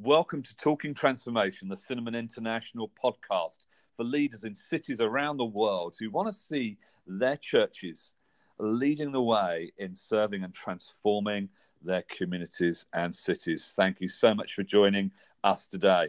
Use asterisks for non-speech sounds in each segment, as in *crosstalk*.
Welcome to Talking Transformation, the Cinnamon International podcast for leaders in cities around the world who want to see their churches leading the way in serving and transforming their communities and cities. Thank you so much for joining us today.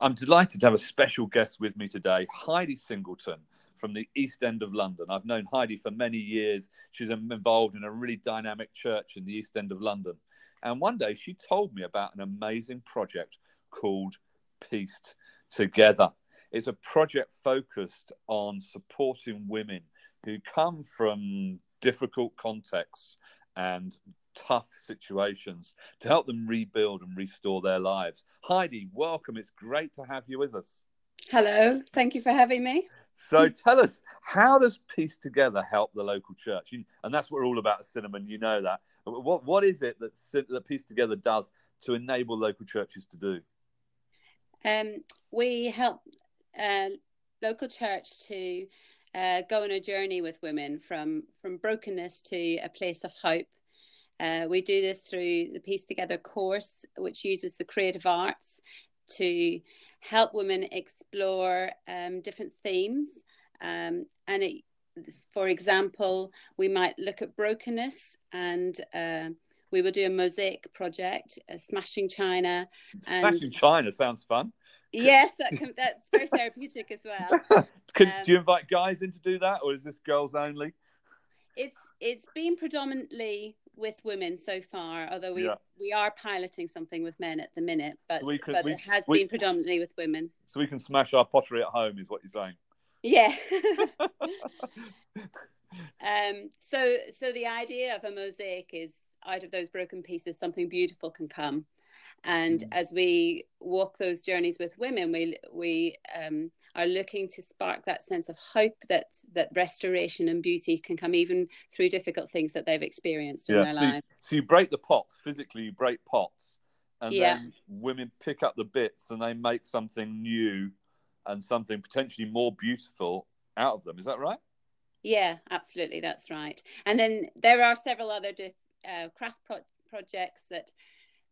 I'm delighted to have a special guest with me today, Heidi Singleton from the East End of London. I've known Heidi for many years. She's involved in a really dynamic church in the East End of London. And one day she told me about an amazing project called Pieced Together. It's a project focused on supporting women who come from difficult contexts and tough situations to help them rebuild and restore their lives. Heidi, welcome. It's great to have you with us. Hello. Thank you for having me. So tell us, how does Pieced Together help the local church? And that's what we're all about, Cinnamon. You know that. What what is it that that Pieced Together does to enable local churches to do? Um, we help uh, local church to uh, go on a journey with women from from brokenness to a place of hope. Uh, we do this through the Pieced Together course, which uses the creative arts to help women explore um, different themes. Um, and it, for example, we might look at brokenness and uh, we will do a mosaic project, a smashing china. And smashing china sounds fun. Yes, that can, that's very therapeutic as well. *laughs* Can, um, do you invite guys in to do that, or is this girls only? It's it's been predominantly with women so far, although we yeah. we are piloting something with men at the minute, but so can, but we, it has we, been predominantly with women. So we can smash our pottery at home, is what you're saying? Yeah. *laughs* *laughs* um. So so the idea of a mosaic is out of those broken pieces, something beautiful can come. And mm. as we walk those journeys with women, we we um, are looking to spark that sense of hope that that restoration and beauty can come even through difficult things that they've experienced in their so lives. You, so you break the pots physically, you break pots, and yeah. then women pick up the bits and they make something new and something potentially more beautiful out of them. Is that right? Yeah, absolutely, that's right. And then there are several other uh, craft pro- projects that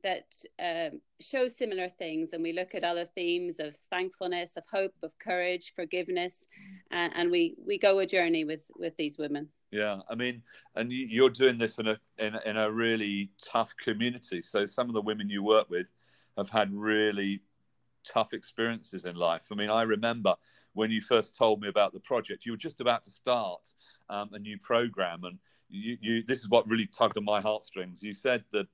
that um, show similar things and we look at other themes of thankfulness of hope of courage forgiveness uh, and we we go a journey with with these women. Yeah i mean and you're doing this in a in, in a really tough community. So some of the women you work with have had really tough experiences in life. I mean i remember when you first told me about the project you were just about to start um, a new program and you, you this is what really tugged on my heartstrings. You said that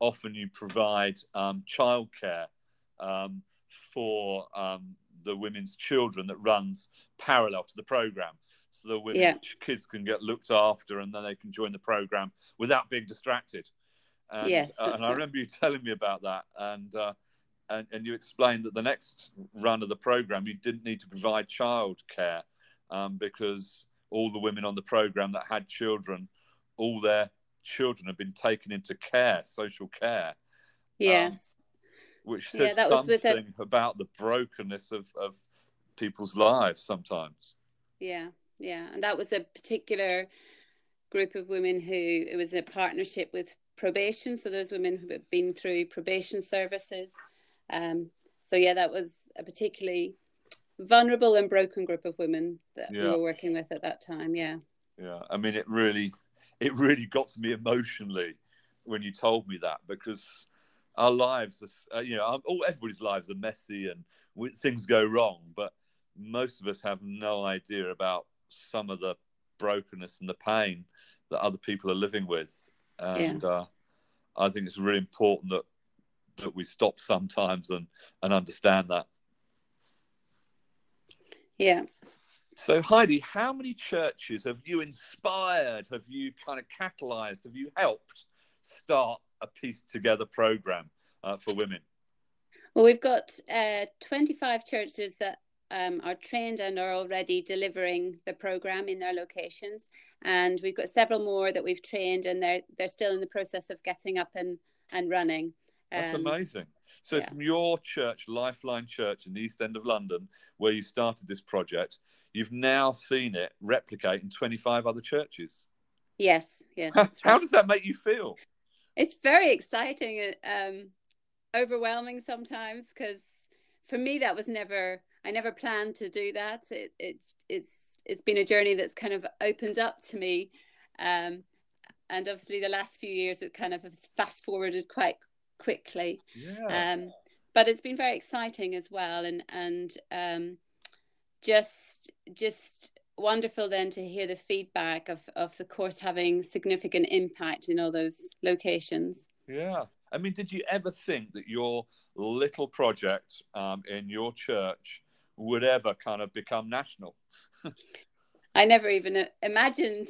often you provide um, childcare um, for um, the women's children that runs parallel to the program. So the women's yeah. kids can get looked after and then they can join the program without being distracted. And, yes, uh, and I remember you telling me about that. And, uh, and, and you explained that the next run of the program, you didn't need to provide childcare um, because all the women on the program that had children, all their children have been taken into care, social care. Yes. Um, which says yeah, something a... about the brokenness of, of people's lives sometimes. Yeah, yeah. And that was a particular group of women who it was a partnership with probation. So those women who had been through probation services. Um, so yeah, that was a particularly vulnerable and broken group of women that yeah. we were working with at that time. Yeah. Yeah. I mean, it really it really got to me emotionally when you told me that because our lives are, uh, you know, all everybody's lives are messy and we, things go wrong, but most of us have no idea about some of the brokenness and the pain that other people are living with, and yeah. uh, I think it's really important that that we stop sometimes and and understand that. Yeah, so, Heidi, how many churches have you inspired? Have you kind of catalyzed? Have you helped start a pieced together program uh, for women? Well, we've got uh, 25 churches that um, are trained and are already delivering the program in their locations, and we've got several more that we've trained, and they're they're still in the process of getting up and and running. That's um, amazing. So, yeah. from your church, Lifeline Church in the East End of London, where you started this project, you've now seen it replicate in 25 other churches. Yes, yes. How, right. how does that make you feel? It's very exciting. Um, overwhelming sometimes because for me that was never I never planned to do that. It, it it's it's been a journey that's kind of opened up to me, um, and obviously the last few years it kind of fast forwarded quite quickly. Yeah. Um, but it's been very exciting as well, and and um, just just wonderful then to hear the feedback of of the course having significant impact in all those locations. Yeah. I mean, did you ever think that your little project um, in your church would ever kind of become national? *laughs* I never even uh, imagined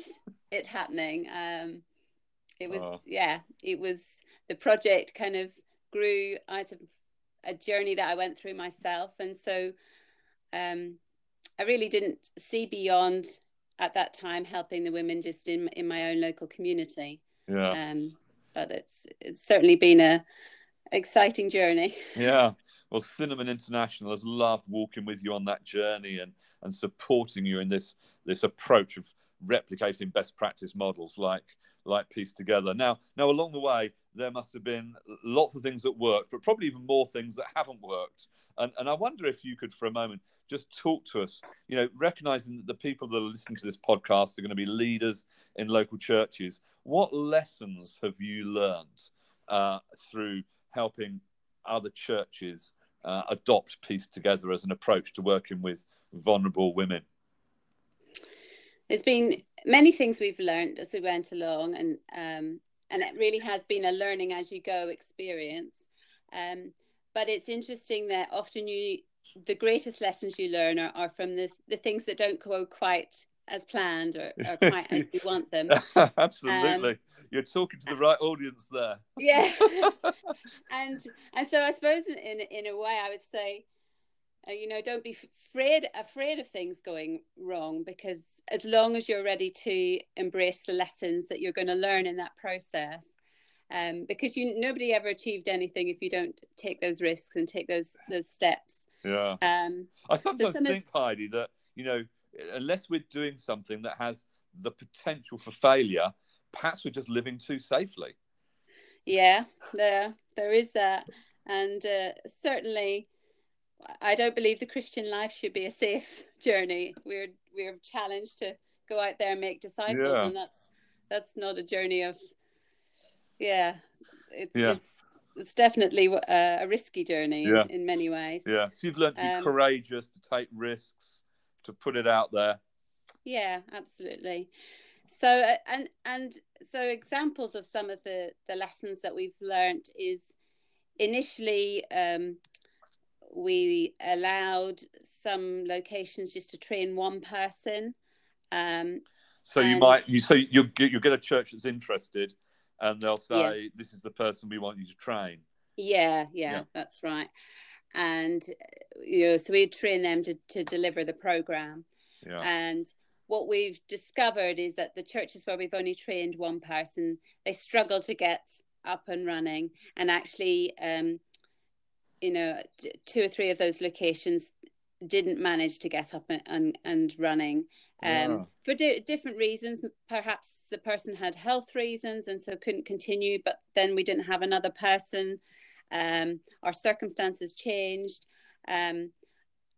it happening. Um, it was, oh. yeah, it was the project kind of grew out of a journey that I went through myself. And so um, I really didn't see beyond at that time helping the women just in, in my own local community. Yeah. Um, but it's, it's certainly been a exciting journey. *laughs* Yeah. Well, Cinnamon International has loved walking with you on that journey and, and supporting you in this this approach of replicating best practice models like like piece together. Now, now along the way, there must have been lots of things that worked, but probably even more things that haven't worked. And, and I wonder if you could, for a moment, just talk to us. You know, recognizing that the people that are listening to this podcast are going to be leaders in local churches. What lessons have you learned uh, through helping other churches uh, adopt piece together as an approach to working with vulnerable women? There's been many things we've learned as we went along, and um, and it really has been a learning as you go experience. Um, but it's interesting that often you the greatest lessons you learn are, are from the, the things that don't go quite as planned or, or quite as you want them. *laughs* Absolutely. Um, You're talking to the right audience there. Yeah. *laughs* and and so I suppose in in a way I would say uh, you know don't be afraid afraid of things going wrong because as long as you're ready to embrace the lessons that you're going to learn in that process um, because you nobody ever achieved anything if you don't take those risks and take those those steps. Yeah. Um, i sometimes so think of... heidi that you know unless we're doing something that has the potential for failure perhaps we're just living too safely. Yeah there there is that. And uh, certainly I don't believe the Christian life should be a safe journey. We're we're challenged to go out there and make disciples, yeah. and that's that's not a journey of yeah. It's yeah. it's it's definitely a, a risky journey yeah. in, in, many ways. Yeah, so you've learned to be um, courageous, to take risks, to put it out there. Yeah, absolutely. So uh, and and so examples of some of the the lessons that we've learned is initially um, we allowed some locations just to train one person. Um, so you might you so you get you get a church that's interested, and they'll say, yeah. "This is the person we want you to train." Yeah, yeah, yeah, that's right. And you know, so we train them to to deliver the program. Yeah. And what we've discovered is that the churches where we've only trained one person, they struggle to get up and running, and actually. Um, you know, two or three of those locations didn't manage to get up and, and, running um, yeah. for di- different reasons. Perhaps the person had health reasons and so couldn't continue, but then we didn't have another person. Um, our circumstances changed. Um,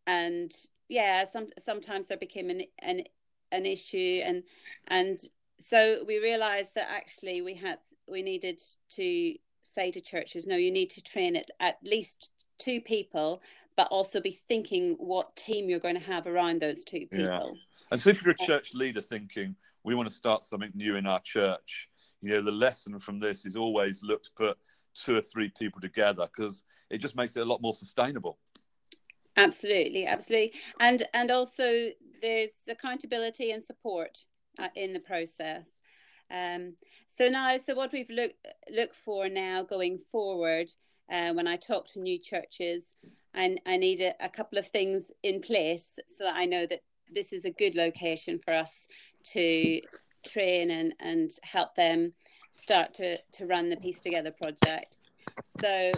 and yeah, some, sometimes there became an, an, an issue and, and so we realized that actually we had, we needed to say to churches, no, you need to train at, at least two people, but also be thinking what team you're going to have around those two people. Yeah. And so if you're a church leader thinking, we want to start something new in our church, you know, the lesson from this is always look to put two or three people together because it just makes it a lot more sustainable. Absolutely, absolutely. And and also there's accountability and support uh, in the process. Um, so now, so what we've look look for now going forward, uh, when I talk to new churches, and I need a, a couple of things in place so that I know that this is a good location for us to train and and help them start to to run the Piece Together project. So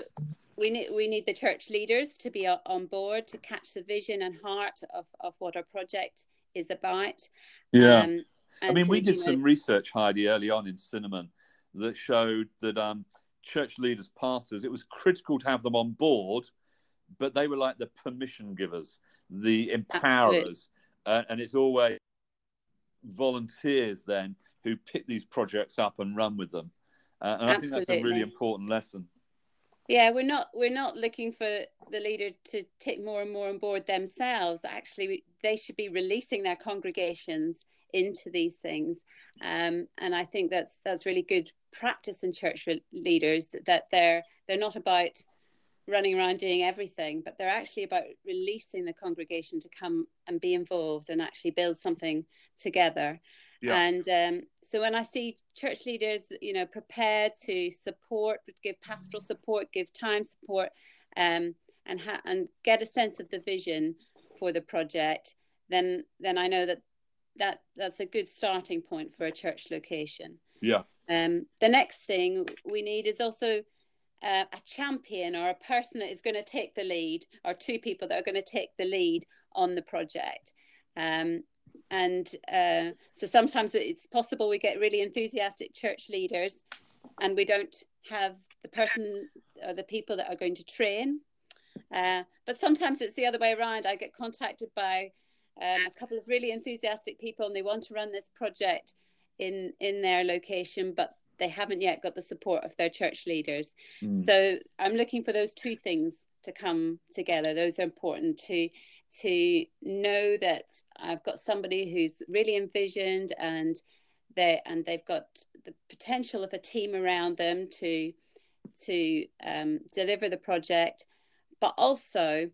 we need we need the church leaders to be on board to catch the vision and heart of, of what our project is about. Yeah. Um, I mean, we did some research, Heidi, early on in Cinnamon that showed that um, church leaders, pastors, it was critical to have them on board, but they were like the permission givers, the empowerers. Uh, and it's always volunteers then who pick these projects up and run with them. Uh, and Absolutely. I think that's a really important lesson. Yeah, we're not we're not looking for the leader to take more and more on board themselves. Actually, they should be releasing their congregations into these things, um, and I think that's that's really good practice in church leaders that they're they're not about running around doing everything, but they're actually about releasing the congregation to come and be involved and actually build something together. Yeah. And um, so when I see church leaders, you know, prepared to support, give pastoral support, give time support, um, and ha- and get a sense of the vision for the project, then then I know that that that's a good starting point for a church location. Yeah. Um, the next thing we need is also uh, a champion or a person that is going to take the lead, or two people that are going to take the lead on the project. Um, and uh, so sometimes it's possible we get really enthusiastic church leaders and we don't have the person or the people that are going to train. Uh, but sometimes it's the other way around. I get contacted by um, a couple of really enthusiastic people and they want to run this project in in their location, but they haven't yet got the support of their church leaders. Mm. So I'm looking for those two things to come together. Those are important to to know that I've got somebody who's really envisioned and they and they've got the potential of a team around them to to um, deliver the project, but also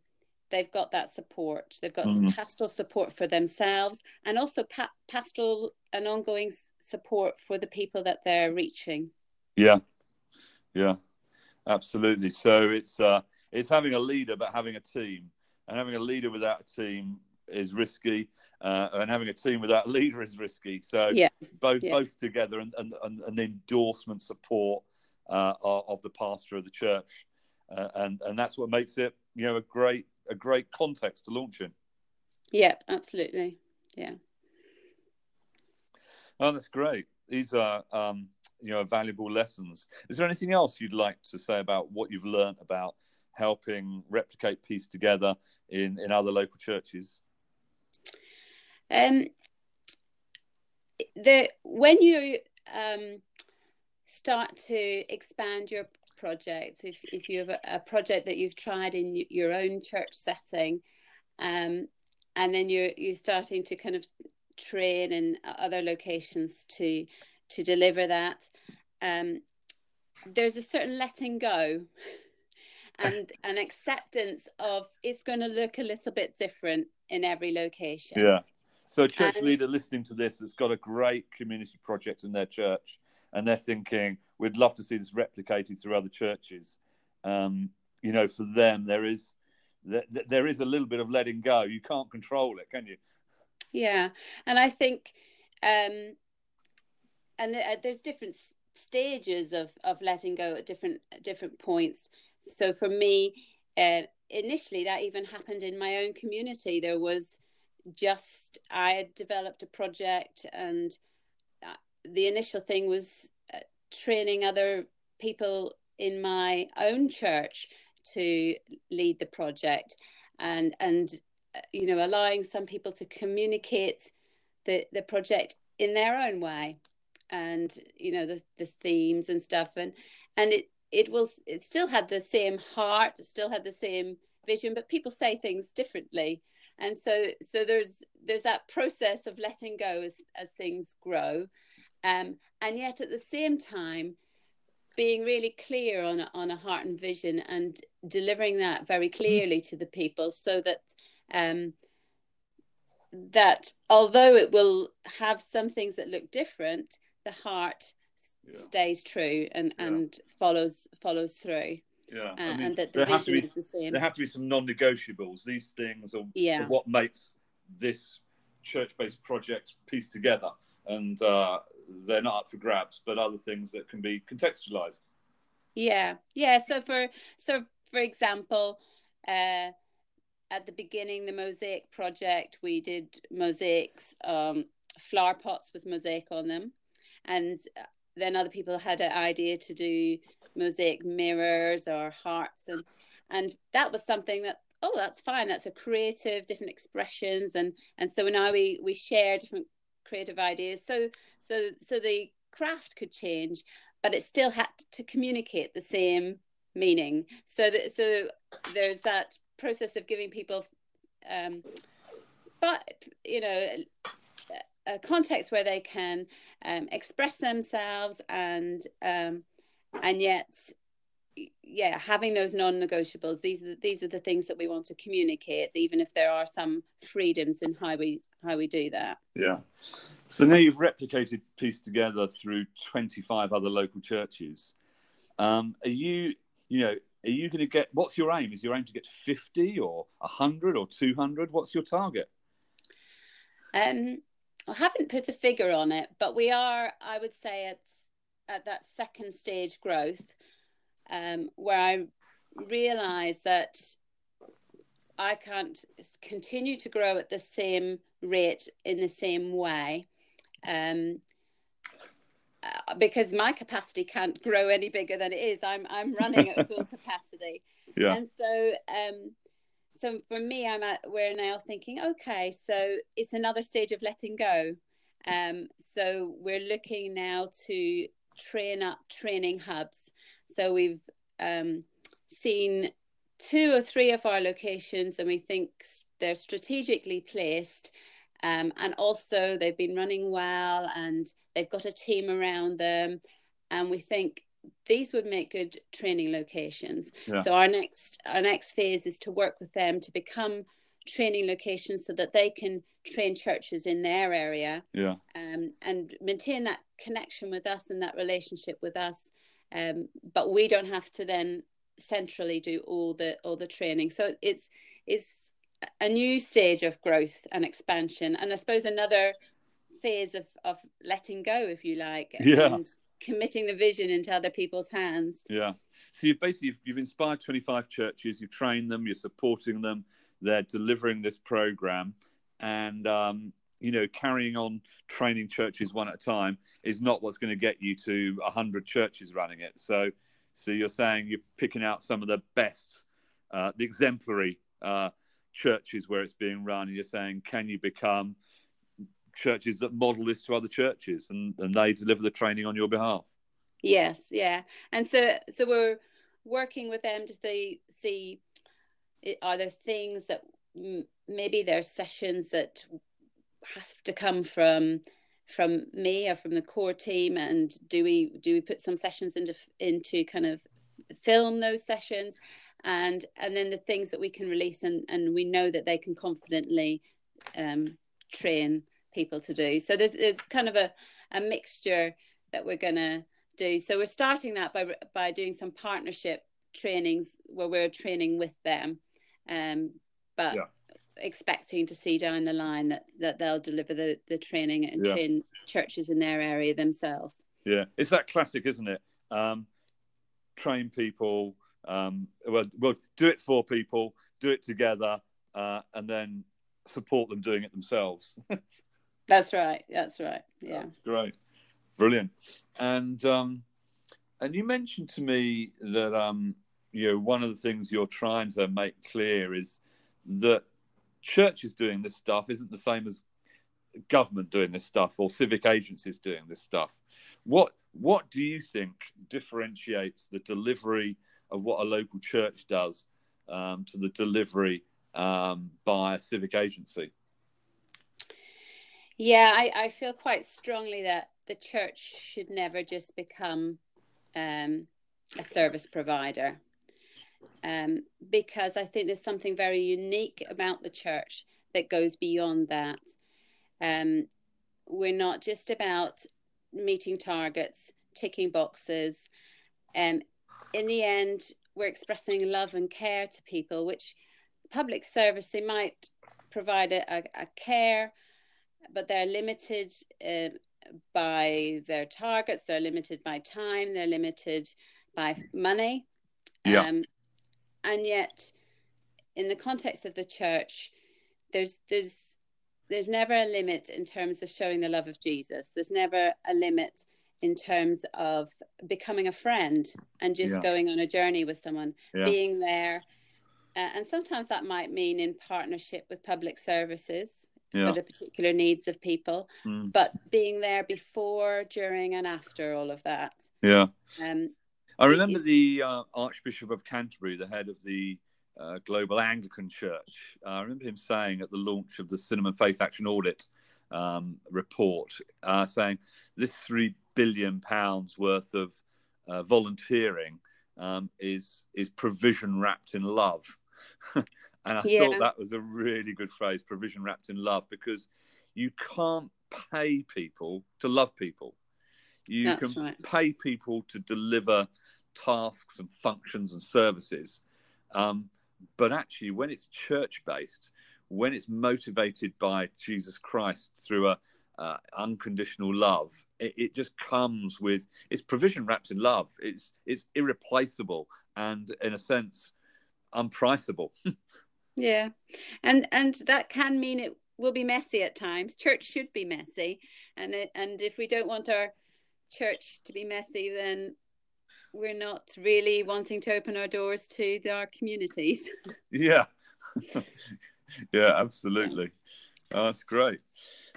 they've got that support. They've got mm-hmm. pastoral support for themselves and also pa- pastoral and ongoing support for the people that they're reaching. Yeah, yeah, absolutely. So it's uh, it's having a leader, but having a team and having a leader without a team is risky, uh, and having a team without a leader is risky. So yeah. both yeah. both together and, and, and, the endorsement support uh, of the pastor of the church, uh, and and that's what makes it you know a great a great context to launch in. Yep, absolutely. Yeah. Oh, that's great. These are um, you know valuable lessons. Is there anything else you'd like to say about what you've learned about helping replicate piece together in, in other local churches? Um, the when you um, start to expand your project, if if you have a, a project that you've tried in your own church setting, um, and then you're you're starting to kind of train in other locations to to deliver that. Um, there's a certain letting go *laughs* and an acceptance of it's going to look a little bit different in every location. Yeah. So, a church and... leader listening to this has got a great community project in their church, and they're thinking, we'd love to see this replicated through other churches. Um, you know, for them, there is there is a little bit of letting go. You can't control it, can you? Yeah, and I think, um, and uh, there's different stages of of letting go at different different points so for me, uh, initially, that even happened in my own community. There was just, I had developed a project, and the initial thing was uh, training other people in my own church to lead the project and and uh, you know allowing some people to communicate the the project in their own way and you know the the themes and stuff. And and it it will it still had the same heart it still had the same vision but people say things differently. And so so there's there's that process of letting go as as things grow um, and yet at the same time being really clear on a, on a heart and vision and delivering that very mm-hmm. clearly to the people so that um, that although it will have some things that look different the heart yeah. stays true and yeah. and follows follows through. Yeah, uh, I mean, and that the vision be, is the same. There have to be some non-negotiables. These things are, yeah. are what makes this church-based project piece together, and uh, they're not up for grabs, but other things that can be contextualized. Yeah, yeah. So for so for example, uh, at the beginning, the mosaic project, we did mosaics, um, flower pots with mosaic on them, and then other people had an idea to do mosaic mirrors or hearts and and that was something that oh that's fine that's a creative different expressions and and so now we we share different creative ideas so so so the craft could change but it still had to communicate the same meaning. So that so there's that process of giving people um but you know a context where they can um, express themselves and um, and yet yeah having those non-negotiables these are these are the things that we want to communicate even if there are some freedoms in how we how we do that. Yeah. So now you've replicated piece together through 25 other local churches. Um, are you you know are you going to get what's your aim? Is your aim to get to 50 or 100 or 200 what's your target? Um I haven't put a figure on it, but we are, I would say, at at that second stage growth, um, where I realise that I can't continue to grow at the same rate in the same way. Um, uh, because my capacity can't grow any bigger than it is. I'm I'm running at full *laughs* capacity. Yeah. And so um, so for me i'm at we're now thinking okay so it's another stage of letting go um, so we're looking now to train up training hubs so we've um, seen two or three of our locations and we think they're strategically placed um, and also they've been running well and they've got a team around them and we think these would make good training locations. Yeah. So our next our next phase is to work with them to become training locations so that they can train churches in their area yeah um, and maintain that connection with us and that relationship with us um, but we don't have to then centrally do all the all the training so it's it's a new stage of growth and expansion and i suppose another phase of of letting go if you like yeah. and committing the vision into other people's hands. Yeah. So you've basically you've, you've inspired 25 churches, you've trained them, you're supporting them, they're delivering this program, and um, you know carrying on training churches one at a time is not what's going to get you to 100 churches running it. So so you're saying you're picking out some of the best, uh, the exemplary uh, churches where it's being run, and you're saying, can you become churches that model this to other churches and, and they deliver the training on your behalf. Yes, yeah. And so so we're working with them to see see are there things that maybe there's sessions that has to come from from me or from the core team and do we do we put some sessions into into kind of film those sessions and and then the things that we can release and and we know that they can confidently um train people to do. So there's, there's kind of a, a mixture that we're to do. So we're starting that by by doing some partnership trainings where we're training with them, um, but yeah. Expecting to see down the line that, that they'll deliver the, the training and yeah. train churches in their area themselves. Yeah, it's that classic, isn't it? Um, train people, um, well, well, do it for people, do it together, uh, and then support them doing it themselves. *laughs* That's right. That's right. Yeah. That's great. Brilliant. And um, and you mentioned to me that um, you know one of the things you're trying to make clear is that churches doing this stuff isn't the same as government doing this stuff or civic agencies doing this stuff. What what do you think differentiates the delivery of what a local church does um, to the delivery um, by a civic agency? Yeah, I, I feel quite strongly that the church should never just become um, a service provider. Um, because I think there's something very unique about the church that goes beyond that. Um, we're not just about meeting targets, ticking boxes. Um, in the end, we're expressing love and care to people, which public service, they might provide a, a, a care but they're limited uh, by their targets. They're limited by time. They're limited by money. Yeah. Um, and yet, in the context of the church, there's there's there's never a limit in terms of showing the love of Jesus. There's never a limit in terms of becoming a friend and just yeah. going on a journey with someone, yeah. being there. Uh, and sometimes that might mean in partnership with public services yeah. for the particular needs of people, mm. but being there before, during, and after all of that. Yeah. Um, I remember the uh, Archbishop of Canterbury, the head of the uh, Global Anglican Church. Uh, I remember him saying at the launch of the Cinnamon Faith Action Audit um, report, uh, saying this three billion pounds worth of uh, volunteering um, is is provision wrapped in love, *laughs* and I yeah. thought that was a really good phrase, provision wrapped in love, because you can't pay people to love people. You That's can right. pay people to deliver tasks and functions and services. Um, but actually, when it's church based, when it's motivated by Jesus Christ through a uh, unconditional love, it, it, just comes with it's provision wrapped in love. It's it's irreplaceable and in a sense unpriceable. *laughs* yeah, and and that can mean it will be messy at times. Church should be messy, and it, and if we don't want our church to be messy, then we're not really wanting to open our doors to our communities. *laughs* Yeah. *laughs* yeah, absolutely. Oh, that's great.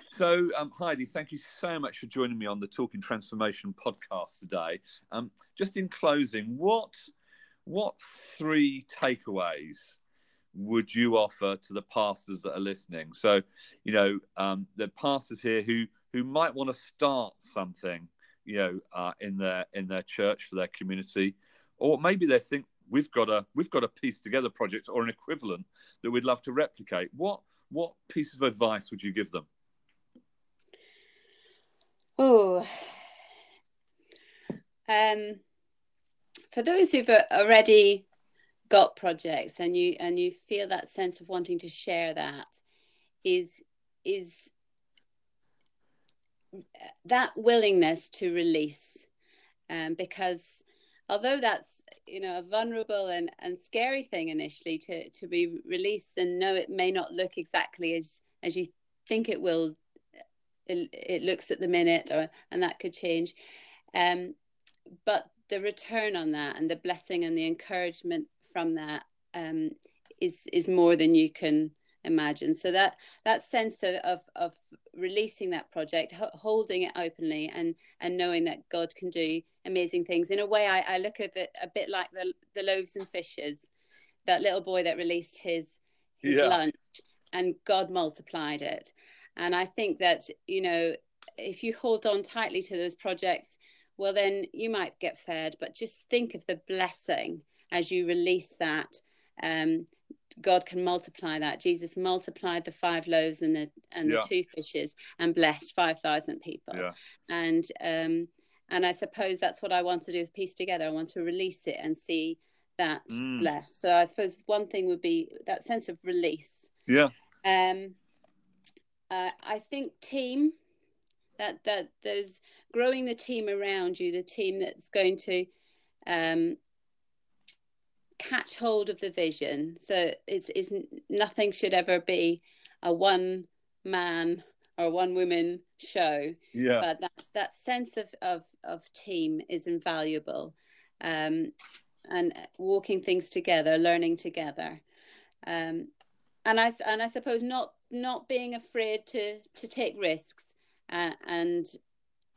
So, um, Heidi, thank you so much for joining me on the Talking Transformation podcast today. Um, just in closing, what what three takeaways would you offer to the pastors that are listening? So, you know, um, the pastors here who who might want to start something, you know, uh, in their in their church for their community, or maybe they think we've got a we've got a piece together project or an equivalent that we'd love to replicate. What what piece of advice would you give them? Oh, um, for those who've already got projects and you and you feel that sense of wanting to share that is is that willingness to release um, because although that's you know a vulnerable and, and scary thing initially to to be released and know it may not look exactly as as you think it will it, it looks at the minute or and that could change um but the return on that and the blessing and the encouragement from that um is is more than you can imagine. So that that sense of of, of releasing that project holding it openly and and knowing that god can do amazing things. In a way i, I look at it a bit like the the loaves and fishes that little boy that released his his yeah. lunch and god multiplied it. And i think that you know if you hold on tightly to those projects well then you might get fed. But just think of the blessing as you release that um, God can multiply that. Jesus multiplied the five loaves and the and yeah. the two fishes and blessed five thousand people. Yeah. And um and I suppose that's what I want to do with piece together. I want to release it and see that mm. blessed. So I suppose one thing would be that sense of release. Yeah. Um uh, I think team that that there's growing the team around you, the team that's going to um catch hold of the vision. So it's, it's nothing should ever be a one man or one woman show. Yeah. But that's that sense of of of team is invaluable. Um, and walking things together, learning together. Um, and I and I suppose not not being afraid to to take risks uh, and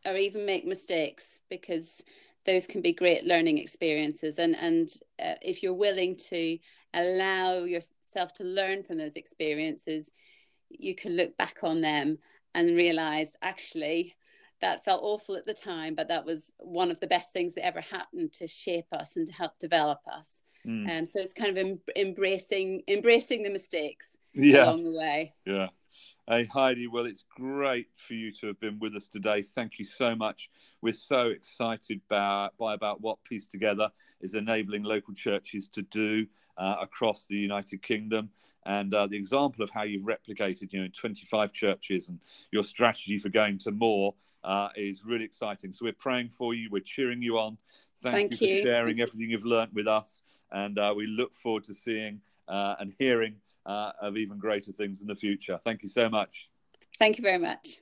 or even make mistakes because those can be great learning experiences and and uh, if you're willing to allow yourself to learn from those experiences you can look back on them and realize actually that felt awful at the time but that was one of the best things that ever happened to shape us and to help develop us and mm. um, so it's kind of em- embracing embracing the mistakes yeah. along the way yeah Hey, Heidi, well, it's great for you to have been with us today. Thank you so much. We're so excited by, by about what Piece Together is enabling local churches to do uh, across the United Kingdom. And uh, the example of how you've replicated, you know, 25 churches and your strategy for going to more uh, is really exciting. So we're praying for you. We're cheering you on. Thank, Thank you, you for sharing everything you've learnt with us. And uh, we look forward to seeing uh, and hearing uh, of even greater things in the future. Thank you so much. Thank you very much.